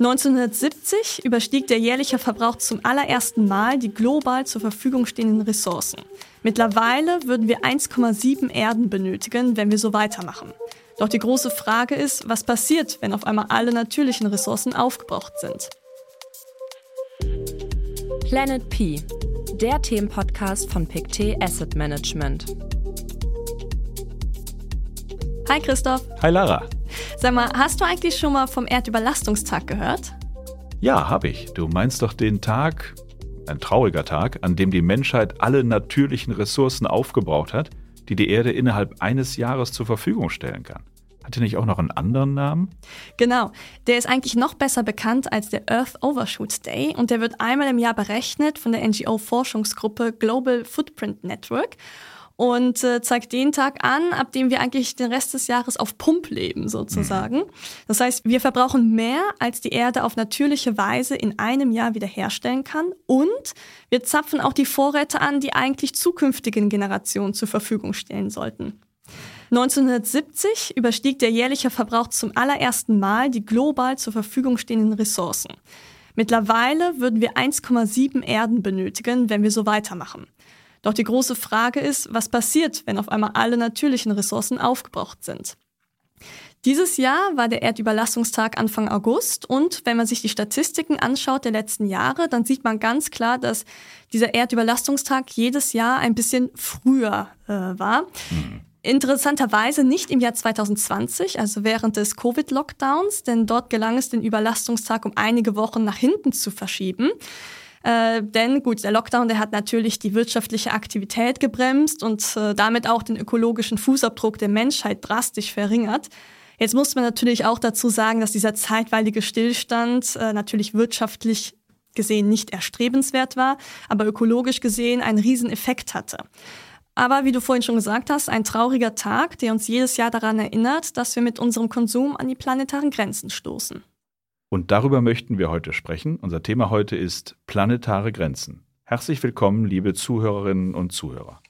1970 überstieg der jährliche Verbrauch zum allerersten Mal die global zur Verfügung stehenden Ressourcen. Mittlerweile würden wir 1,7 Erden benötigen, wenn wir so weitermachen. Doch die große Frage ist, was passiert, wenn auf einmal alle natürlichen Ressourcen aufgebraucht sind? Planet P, der Themenpodcast von PICT Asset Management. Hi Christoph. Hi Lara. Sag mal, hast du eigentlich schon mal vom Erdüberlastungstag gehört? Ja, habe ich. Du meinst doch den Tag, ein trauriger Tag, an dem die Menschheit alle natürlichen Ressourcen aufgebraucht hat, die die Erde innerhalb eines Jahres zur Verfügung stellen kann. Hat er nicht auch noch einen anderen Namen? Genau, der ist eigentlich noch besser bekannt als der Earth Overshoot Day und der wird einmal im Jahr berechnet von der NGO-Forschungsgruppe Global Footprint Network und äh, zeigt den Tag an, ab dem wir eigentlich den Rest des Jahres auf Pump leben sozusagen. Mhm. Das heißt, wir verbrauchen mehr, als die Erde auf natürliche Weise in einem Jahr wiederherstellen kann und wir zapfen auch die Vorräte an, die eigentlich zukünftigen Generationen zur Verfügung stellen sollten. 1970 überstieg der jährliche Verbrauch zum allerersten Mal die global zur Verfügung stehenden Ressourcen. Mittlerweile würden wir 1,7 Erden benötigen, wenn wir so weitermachen. Doch die große Frage ist, was passiert, wenn auf einmal alle natürlichen Ressourcen aufgebraucht sind? Dieses Jahr war der Erdüberlastungstag Anfang August und wenn man sich die Statistiken anschaut der letzten Jahre, dann sieht man ganz klar, dass dieser Erdüberlastungstag jedes Jahr ein bisschen früher äh, war. Mhm. Interessanterweise nicht im Jahr 2020, also während des Covid-Lockdowns, denn dort gelang es, den Überlastungstag um einige Wochen nach hinten zu verschieben. Äh, denn gut, der Lockdown, der hat natürlich die wirtschaftliche Aktivität gebremst und äh, damit auch den ökologischen Fußabdruck der Menschheit drastisch verringert. Jetzt muss man natürlich auch dazu sagen, dass dieser zeitweilige Stillstand äh, natürlich wirtschaftlich gesehen nicht erstrebenswert war, aber ökologisch gesehen einen Rieseneffekt hatte. Aber wie du vorhin schon gesagt hast, ein trauriger Tag, der uns jedes Jahr daran erinnert, dass wir mit unserem Konsum an die planetaren Grenzen stoßen. Und darüber möchten wir heute sprechen. Unser Thema heute ist planetare Grenzen. Herzlich willkommen, liebe Zuhörerinnen und Zuhörer.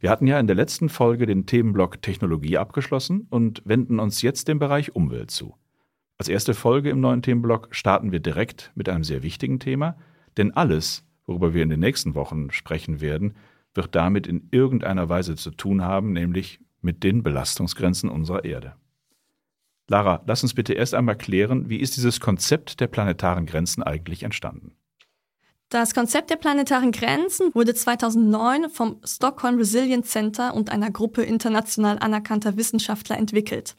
Wir hatten ja in der letzten Folge den Themenblock Technologie abgeschlossen und wenden uns jetzt dem Bereich Umwelt zu. Als erste Folge im neuen Themenblock starten wir direkt mit einem sehr wichtigen Thema, denn alles, worüber wir in den nächsten Wochen sprechen werden, wird damit in irgendeiner Weise zu tun haben, nämlich mit den Belastungsgrenzen unserer Erde. Lara, lass uns bitte erst einmal klären, wie ist dieses Konzept der planetaren Grenzen eigentlich entstanden? Das Konzept der planetaren Grenzen wurde 2009 vom Stockholm Resilience Center und einer Gruppe international anerkannter Wissenschaftler entwickelt.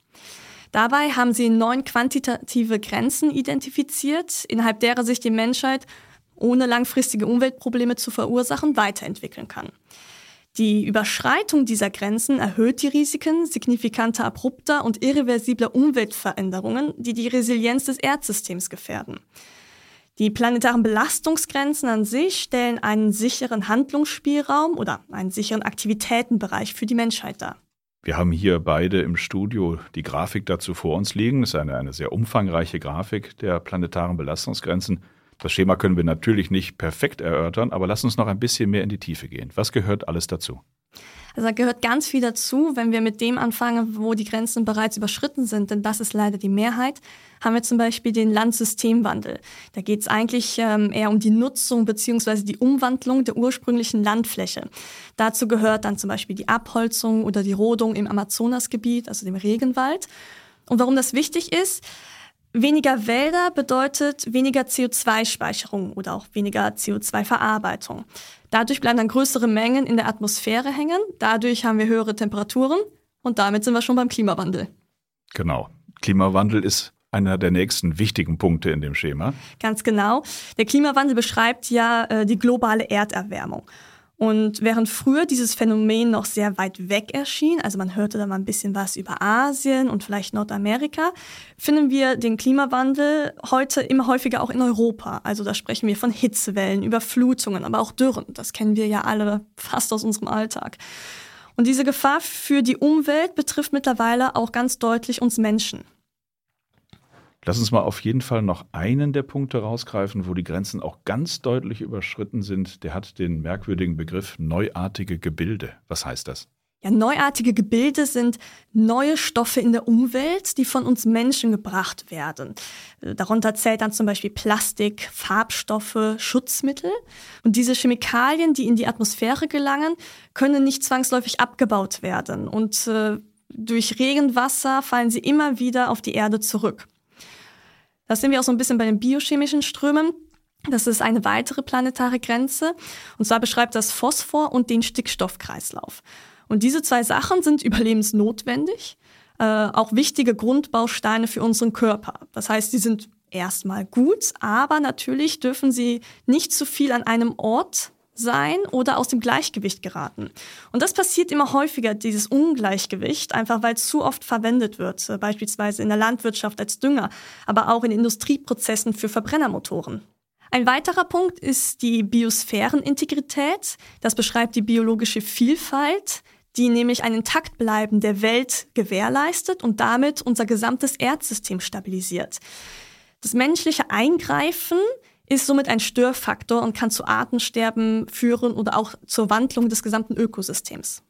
Dabei haben sie neun quantitative Grenzen identifiziert, innerhalb derer sich die Menschheit ohne langfristige Umweltprobleme zu verursachen weiterentwickeln kann. Die Überschreitung dieser Grenzen erhöht die Risiken signifikanter abrupter und irreversibler Umweltveränderungen, die die Resilienz des Erdsystems gefährden. Die planetaren Belastungsgrenzen an sich stellen einen sicheren Handlungsspielraum oder einen sicheren Aktivitätenbereich für die Menschheit dar. Wir haben hier beide im Studio die Grafik dazu vor uns liegen. Das ist eine, eine sehr umfangreiche Grafik der planetaren Belastungsgrenzen. Das Schema können wir natürlich nicht perfekt erörtern, aber lass uns noch ein bisschen mehr in die Tiefe gehen. Was gehört alles dazu? Also da gehört ganz viel dazu, wenn wir mit dem anfangen, wo die Grenzen bereits überschritten sind, denn das ist leider die Mehrheit, haben wir zum Beispiel den Landsystemwandel. Da geht es eigentlich ähm, eher um die Nutzung beziehungsweise die Umwandlung der ursprünglichen Landfläche. Dazu gehört dann zum Beispiel die Abholzung oder die Rodung im Amazonasgebiet, also dem Regenwald. Und warum das wichtig ist, Weniger Wälder bedeutet weniger CO2-Speicherung oder auch weniger CO2-Verarbeitung. Dadurch bleiben dann größere Mengen in der Atmosphäre hängen. Dadurch haben wir höhere Temperaturen und damit sind wir schon beim Klimawandel. Genau. Klimawandel ist einer der nächsten wichtigen Punkte in dem Schema. Ganz genau. Der Klimawandel beschreibt ja äh, die globale Erderwärmung. Und während früher dieses Phänomen noch sehr weit weg erschien, also man hörte da mal ein bisschen was über Asien und vielleicht Nordamerika, finden wir den Klimawandel heute immer häufiger auch in Europa. Also da sprechen wir von Hitzewellen, Überflutungen, aber auch Dürren. Das kennen wir ja alle fast aus unserem Alltag. Und diese Gefahr für die Umwelt betrifft mittlerweile auch ganz deutlich uns Menschen. Lass uns mal auf jeden Fall noch einen der Punkte rausgreifen, wo die Grenzen auch ganz deutlich überschritten sind. Der hat den merkwürdigen Begriff neuartige Gebilde. Was heißt das? Ja, neuartige Gebilde sind neue Stoffe in der Umwelt, die von uns Menschen gebracht werden. Darunter zählt dann zum Beispiel Plastik, Farbstoffe, Schutzmittel. Und diese Chemikalien, die in die Atmosphäre gelangen, können nicht zwangsläufig abgebaut werden. Und äh, durch Regenwasser fallen sie immer wieder auf die Erde zurück. Das sehen wir auch so ein bisschen bei den biochemischen Strömen. Das ist eine weitere planetare Grenze. Und zwar beschreibt das Phosphor und den Stickstoffkreislauf. Und diese zwei Sachen sind überlebensnotwendig, äh, auch wichtige Grundbausteine für unseren Körper. Das heißt, sie sind erstmal gut, aber natürlich dürfen sie nicht zu viel an einem Ort sein oder aus dem Gleichgewicht geraten. Und das passiert immer häufiger, dieses Ungleichgewicht, einfach weil es zu oft verwendet wird, äh, beispielsweise in der Landwirtschaft als Dünger, aber auch in Industrieprozessen für Verbrennermotoren. Ein weiterer Punkt ist die Biosphärenintegrität. Das beschreibt die biologische Vielfalt, die nämlich ein Intaktbleiben der Welt gewährleistet und damit unser gesamtes Erdsystem stabilisiert. Das menschliche Eingreifen ist somit ein Störfaktor und kann zu Artensterben führen oder auch zur Wandlung des gesamten Ökosystems.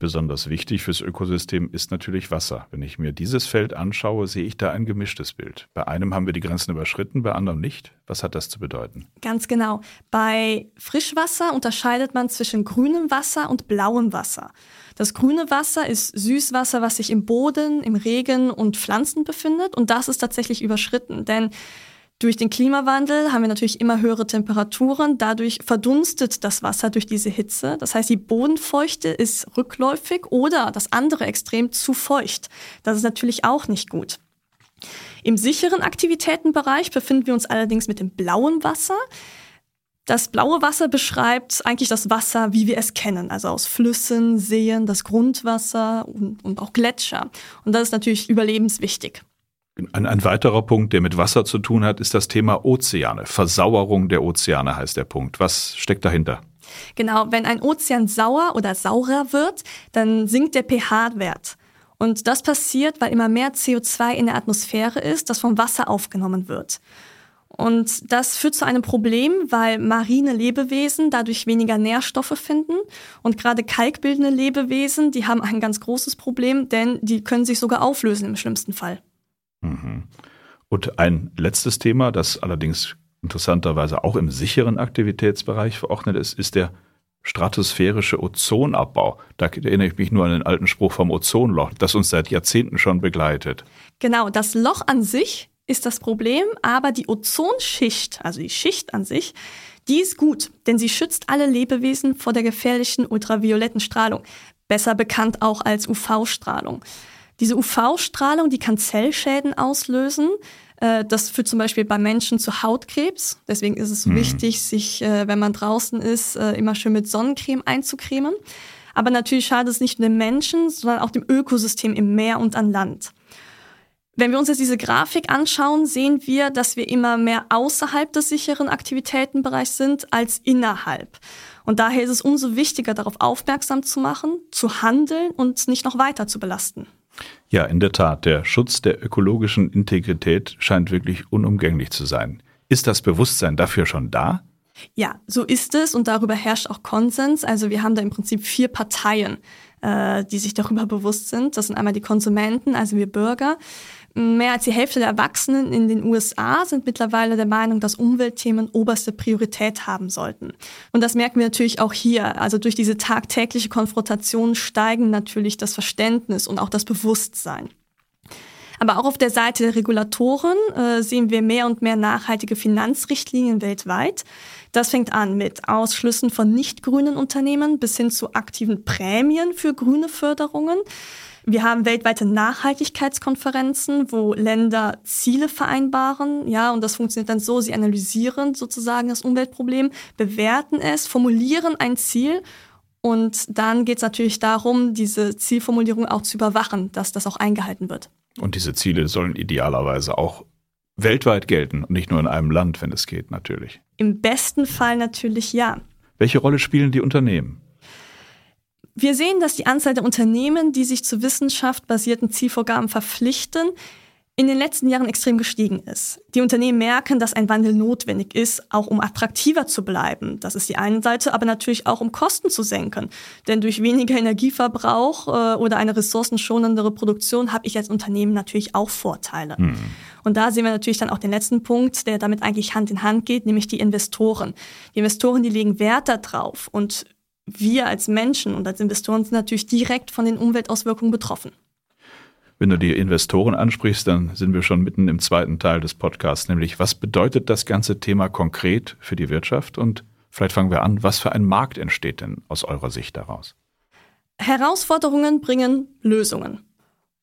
Besonders wichtig fürs Ökosystem ist natürlich Wasser. Wenn ich mir dieses Feld anschaue, sehe ich da ein gemischtes Bild. Bei einem haben wir die Grenzen überschritten, bei anderem nicht. Was hat das zu bedeuten? Ganz genau. Bei Frischwasser unterscheidet man zwischen grünem Wasser und blauem Wasser. Das grüne Wasser ist Süßwasser, was sich im Boden, im Regen und Pflanzen befindet und das ist tatsächlich überschritten, denn durch den Klimawandel haben wir natürlich immer höhere Temperaturen. Dadurch verdunstet das Wasser durch diese Hitze. Das heißt, die Bodenfeuchte ist rückläufig oder das andere Extrem zu feucht. Das ist natürlich auch nicht gut. Im sicheren Aktivitätenbereich befinden wir uns allerdings mit dem blauen Wasser. Das blaue Wasser beschreibt eigentlich das Wasser, wie wir es kennen, also aus Flüssen, Seen, das Grundwasser und, und auch Gletscher. Und das ist natürlich überlebenswichtig. Ein, ein, weiterer Punkt, der mit Wasser zu tun hat, ist das Thema Ozeane. Versauerung der Ozeane heißt der Punkt. Was steckt dahinter? Genau, wenn ein Ozean sauer oder saurer wird, dann sinkt der pH-Wert. Und das passiert, weil immer mehr CO2 in der Atmosphäre ist, das vom Wasser aufgenommen wird. Und das führt zu einem Problem, weil marine Lebewesen dadurch weniger Nährstoffe finden. Und gerade kalkbildende Lebewesen, die haben ein ganz großes Problem, denn die können sich sogar auflösen im schlimmsten Fall. Mhm. Und ein letztes Thema, das allerdings interessanterweise auch im sicheren Aktivitätsbereich verordnet ist, ist der stratosphärische Ozonabbau. Da erinnere ich mich nur an den alten Spruch vom Ozonloch, das uns seit Jahrzehnten schon begleitet. Genau, das Loch an sich ist das Problem, aber die Ozonschicht, also die Schicht an sich, die ist gut, denn sie schützt alle Lebewesen vor der gefährlichen ultravioletten Strahlung, besser bekannt auch als UV-Strahlung. Diese UV-Strahlung, die kann Zellschäden auslösen. Äh, das führt zum Beispiel bei Menschen zu Hautkrebs. Deswegen ist es so mhm. wichtig, sich, äh, wenn man draußen ist, äh, immer schön mit Sonnencreme einzucremen. Aber natürlich schadet es nicht nur dem Menschen, sondern auch dem Ökosystem im Meer und an Land. Wenn wir uns jetzt diese Grafik anschauen, sehen wir, dass wir immer mehr außerhalb des sicheren Aktivitätenbereichs sind als innerhalb. Und daher ist es umso wichtiger, darauf aufmerksam zu machen, zu handeln und nicht noch weiter zu belasten. Ja, in der Tat, der Schutz der ökologischen Integrität scheint wirklich unumgänglich zu sein. Ist das Bewusstsein dafür schon da? Ja, so ist es und darüber herrscht auch Konsens. Also wir haben da im Prinzip vier Parteien, äh, die sich darüber bewusst sind. Das sind einmal die Konsumenten, also wir Bürger. Mehr als die Hälfte der Erwachsenen in den USA sind mittlerweile der Meinung, dass Umweltthemen oberste Priorität haben sollten. Und das merken wir natürlich auch hier. Also durch diese tagtägliche Konfrontation steigen natürlich das Verständnis und auch das Bewusstsein. Aber auch auf der Seite der Regulatoren äh, sehen wir mehr und mehr nachhaltige Finanzrichtlinien weltweit. Das fängt an mit Ausschlüssen von nicht grünen Unternehmen bis hin zu aktiven Prämien für grüne Förderungen. Wir haben weltweite Nachhaltigkeitskonferenzen, wo Länder Ziele vereinbaren, ja, und das funktioniert dann so, sie analysieren sozusagen das Umweltproblem, bewerten es, formulieren ein Ziel und dann geht es natürlich darum, diese Zielformulierung auch zu überwachen, dass das auch eingehalten wird. Und diese Ziele sollen idealerweise auch weltweit gelten und nicht nur in einem Land, wenn es geht, natürlich. Im besten Fall natürlich ja. Welche Rolle spielen die Unternehmen? Wir sehen, dass die Anzahl der Unternehmen, die sich zu wissenschaftsbasierten Zielvorgaben verpflichten, in den letzten Jahren extrem gestiegen ist. Die Unternehmen merken, dass ein Wandel notwendig ist, auch um attraktiver zu bleiben. Das ist die eine Seite, aber natürlich auch um Kosten zu senken. Denn durch weniger Energieverbrauch äh, oder eine ressourcenschonendere Produktion habe ich als Unternehmen natürlich auch Vorteile. Mhm. Und da sehen wir natürlich dann auch den letzten Punkt, der damit eigentlich Hand in Hand geht, nämlich die Investoren. Die Investoren, die legen Wert darauf und wir als Menschen und als Investoren sind natürlich direkt von den Umweltauswirkungen betroffen. Wenn du die Investoren ansprichst, dann sind wir schon mitten im zweiten Teil des Podcasts, nämlich was bedeutet das ganze Thema konkret für die Wirtschaft? Und vielleicht fangen wir an, was für ein Markt entsteht denn aus eurer Sicht daraus? Herausforderungen bringen Lösungen.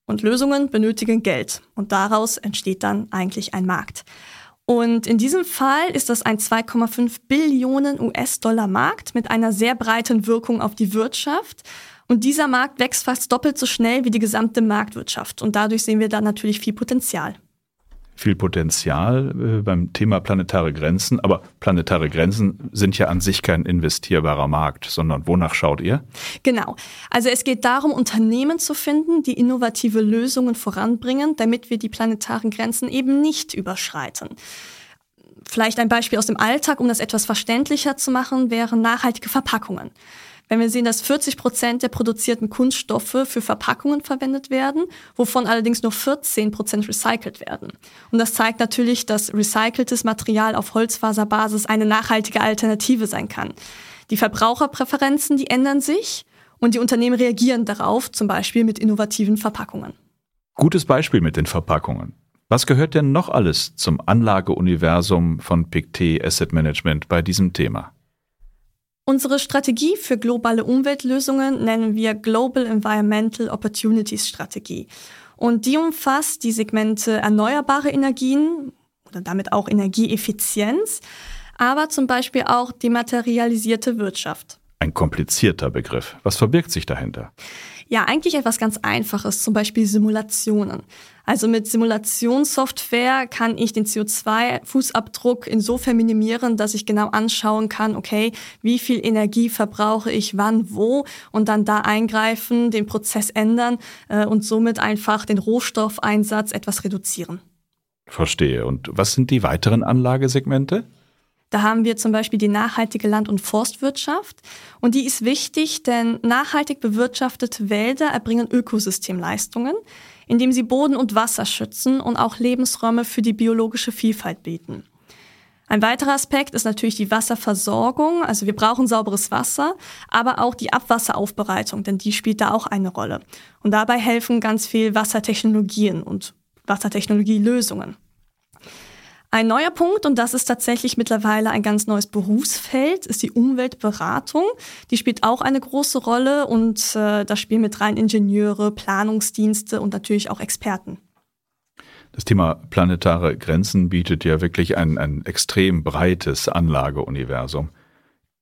Und Lösungen benötigen Geld. Und daraus entsteht dann eigentlich ein Markt. Und in diesem Fall ist das ein 2,5 Billionen US-Dollar Markt mit einer sehr breiten Wirkung auf die Wirtschaft. Und dieser Markt wächst fast doppelt so schnell wie die gesamte Marktwirtschaft. Und dadurch sehen wir da natürlich viel Potenzial. Viel Potenzial äh, beim Thema planetare Grenzen. Aber planetare Grenzen sind ja an sich kein investierbarer Markt, sondern wonach schaut ihr? Genau. Also es geht darum, Unternehmen zu finden, die innovative Lösungen voranbringen, damit wir die planetaren Grenzen eben nicht überschreiten. Vielleicht ein Beispiel aus dem Alltag, um das etwas verständlicher zu machen, wären nachhaltige Verpackungen. Wenn wir sehen, dass 40 Prozent der produzierten Kunststoffe für Verpackungen verwendet werden, wovon allerdings nur 14 Prozent recycelt werden. Und das zeigt natürlich, dass recyceltes Material auf Holzfaserbasis eine nachhaltige Alternative sein kann. Die Verbraucherpräferenzen, die ändern sich und die Unternehmen reagieren darauf, zum Beispiel mit innovativen Verpackungen. Gutes Beispiel mit den Verpackungen. Was gehört denn noch alles zum Anlageuniversum von PICT Asset Management bei diesem Thema? Unsere Strategie für globale Umweltlösungen nennen wir Global Environmental Opportunities Strategie. Und die umfasst die Segmente erneuerbare Energien oder damit auch Energieeffizienz, aber zum Beispiel auch dematerialisierte Wirtschaft. Ein komplizierter Begriff. Was verbirgt sich dahinter? Ja, eigentlich etwas ganz Einfaches, zum Beispiel Simulationen. Also mit Simulationssoftware kann ich den CO2-Fußabdruck insofern minimieren, dass ich genau anschauen kann, okay, wie viel Energie verbrauche ich wann, wo und dann da eingreifen, den Prozess ändern äh, und somit einfach den Rohstoffeinsatz etwas reduzieren. Verstehe. Und was sind die weiteren Anlagesegmente? Da haben wir zum Beispiel die nachhaltige Land- und Forstwirtschaft. Und die ist wichtig, denn nachhaltig bewirtschaftete Wälder erbringen Ökosystemleistungen, indem sie Boden und Wasser schützen und auch Lebensräume für die biologische Vielfalt bieten. Ein weiterer Aspekt ist natürlich die Wasserversorgung. Also wir brauchen sauberes Wasser, aber auch die Abwasseraufbereitung, denn die spielt da auch eine Rolle. Und dabei helfen ganz viel Wassertechnologien und Wassertechnologielösungen. Ein neuer Punkt, und das ist tatsächlich mittlerweile ein ganz neues Berufsfeld, ist die Umweltberatung. Die spielt auch eine große Rolle und äh, da spielen mit rein Ingenieure, Planungsdienste und natürlich auch Experten. Das Thema planetare Grenzen bietet ja wirklich ein, ein extrem breites Anlageuniversum.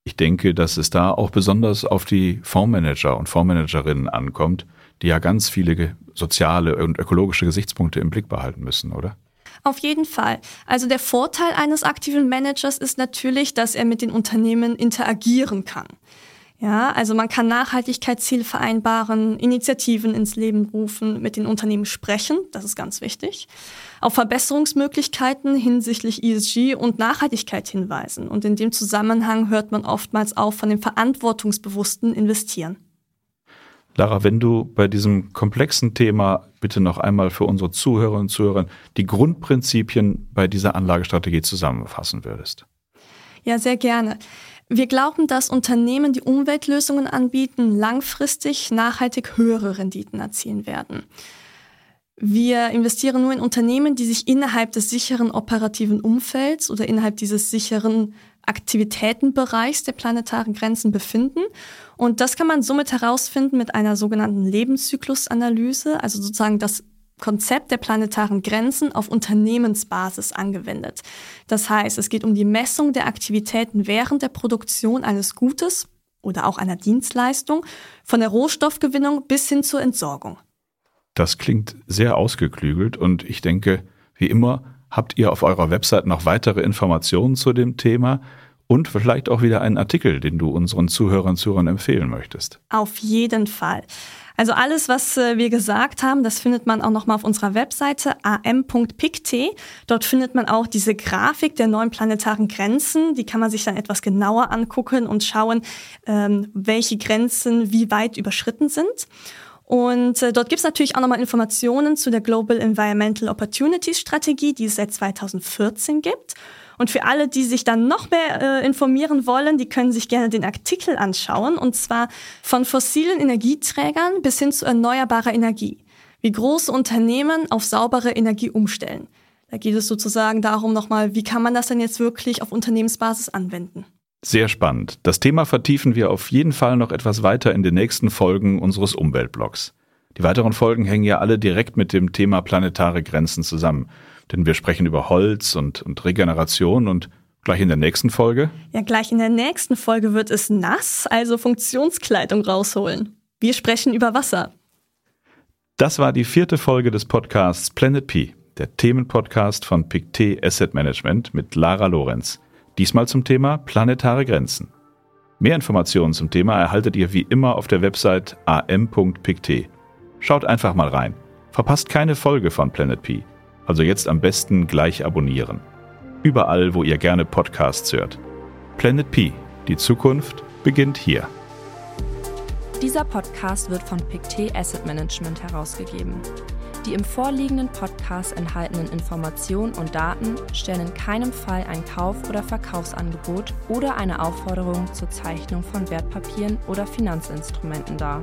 Ich denke, dass es da auch besonders auf die Fondsmanager und Fondsmanagerinnen ankommt, die ja ganz viele soziale und ökologische Gesichtspunkte im Blick behalten müssen, oder? Auf jeden Fall. Also der Vorteil eines aktiven Managers ist natürlich, dass er mit den Unternehmen interagieren kann. Ja, also man kann Nachhaltigkeitsziele vereinbaren, Initiativen ins Leben rufen, mit den Unternehmen sprechen, das ist ganz wichtig, auf Verbesserungsmöglichkeiten hinsichtlich ESG und Nachhaltigkeit hinweisen. Und in dem Zusammenhang hört man oftmals auch von dem verantwortungsbewussten Investieren. Lara, wenn du bei diesem komplexen Thema bitte noch einmal für unsere Zuhörerinnen und Zuhörer die Grundprinzipien bei dieser Anlagestrategie zusammenfassen würdest. Ja, sehr gerne. Wir glauben, dass Unternehmen, die Umweltlösungen anbieten, langfristig nachhaltig höhere Renditen erzielen werden. Wir investieren nur in Unternehmen, die sich innerhalb des sicheren operativen Umfelds oder innerhalb dieses sicheren Aktivitätenbereichs der planetaren Grenzen befinden. Und das kann man somit herausfinden mit einer sogenannten Lebenszyklusanalyse, also sozusagen das Konzept der planetaren Grenzen auf Unternehmensbasis angewendet. Das heißt, es geht um die Messung der Aktivitäten während der Produktion eines Gutes oder auch einer Dienstleistung, von der Rohstoffgewinnung bis hin zur Entsorgung. Das klingt sehr ausgeklügelt und ich denke, wie immer, habt ihr auf eurer Website noch weitere Informationen zu dem Thema und vielleicht auch wieder einen Artikel, den du unseren Zuhörern Zuhörern empfehlen möchtest. Auf jeden Fall. Also alles, was äh, wir gesagt haben, das findet man auch nochmal auf unserer Webseite am.pict. Dort findet man auch diese Grafik der neuen planetaren Grenzen. Die kann man sich dann etwas genauer angucken und schauen, ähm, welche Grenzen wie weit überschritten sind. Und äh, dort gibt es natürlich auch nochmal Informationen zu der Global Environmental Opportunities Strategie, die es seit 2014 gibt. Und für alle, die sich dann noch mehr äh, informieren wollen, die können sich gerne den Artikel anschauen. Und zwar von fossilen Energieträgern bis hin zu erneuerbarer Energie. Wie große Unternehmen auf saubere Energie umstellen. Da geht es sozusagen darum nochmal, wie kann man das denn jetzt wirklich auf Unternehmensbasis anwenden. Sehr spannend. Das Thema vertiefen wir auf jeden Fall noch etwas weiter in den nächsten Folgen unseres Umweltblogs. Die weiteren Folgen hängen ja alle direkt mit dem Thema planetare Grenzen zusammen. Denn wir sprechen über Holz und, und Regeneration und gleich in der nächsten Folge. Ja, gleich in der nächsten Folge wird es nass, also Funktionskleidung rausholen. Wir sprechen über Wasser. Das war die vierte Folge des Podcasts Planet P, der Themenpodcast von Pictet Asset Management mit Lara Lorenz. Diesmal zum Thema planetare Grenzen. Mehr Informationen zum Thema erhaltet ihr wie immer auf der Website am.pictet. Schaut einfach mal rein. Verpasst keine Folge von Planet P. Also jetzt am besten gleich abonnieren. Überall, wo ihr gerne Podcasts hört. Planet P. Die Zukunft beginnt hier. Dieser Podcast wird von Pictet Asset Management herausgegeben. Die im vorliegenden Podcast enthaltenen Informationen und Daten stellen in keinem Fall ein Kauf- oder Verkaufsangebot oder eine Aufforderung zur Zeichnung von Wertpapieren oder Finanzinstrumenten dar.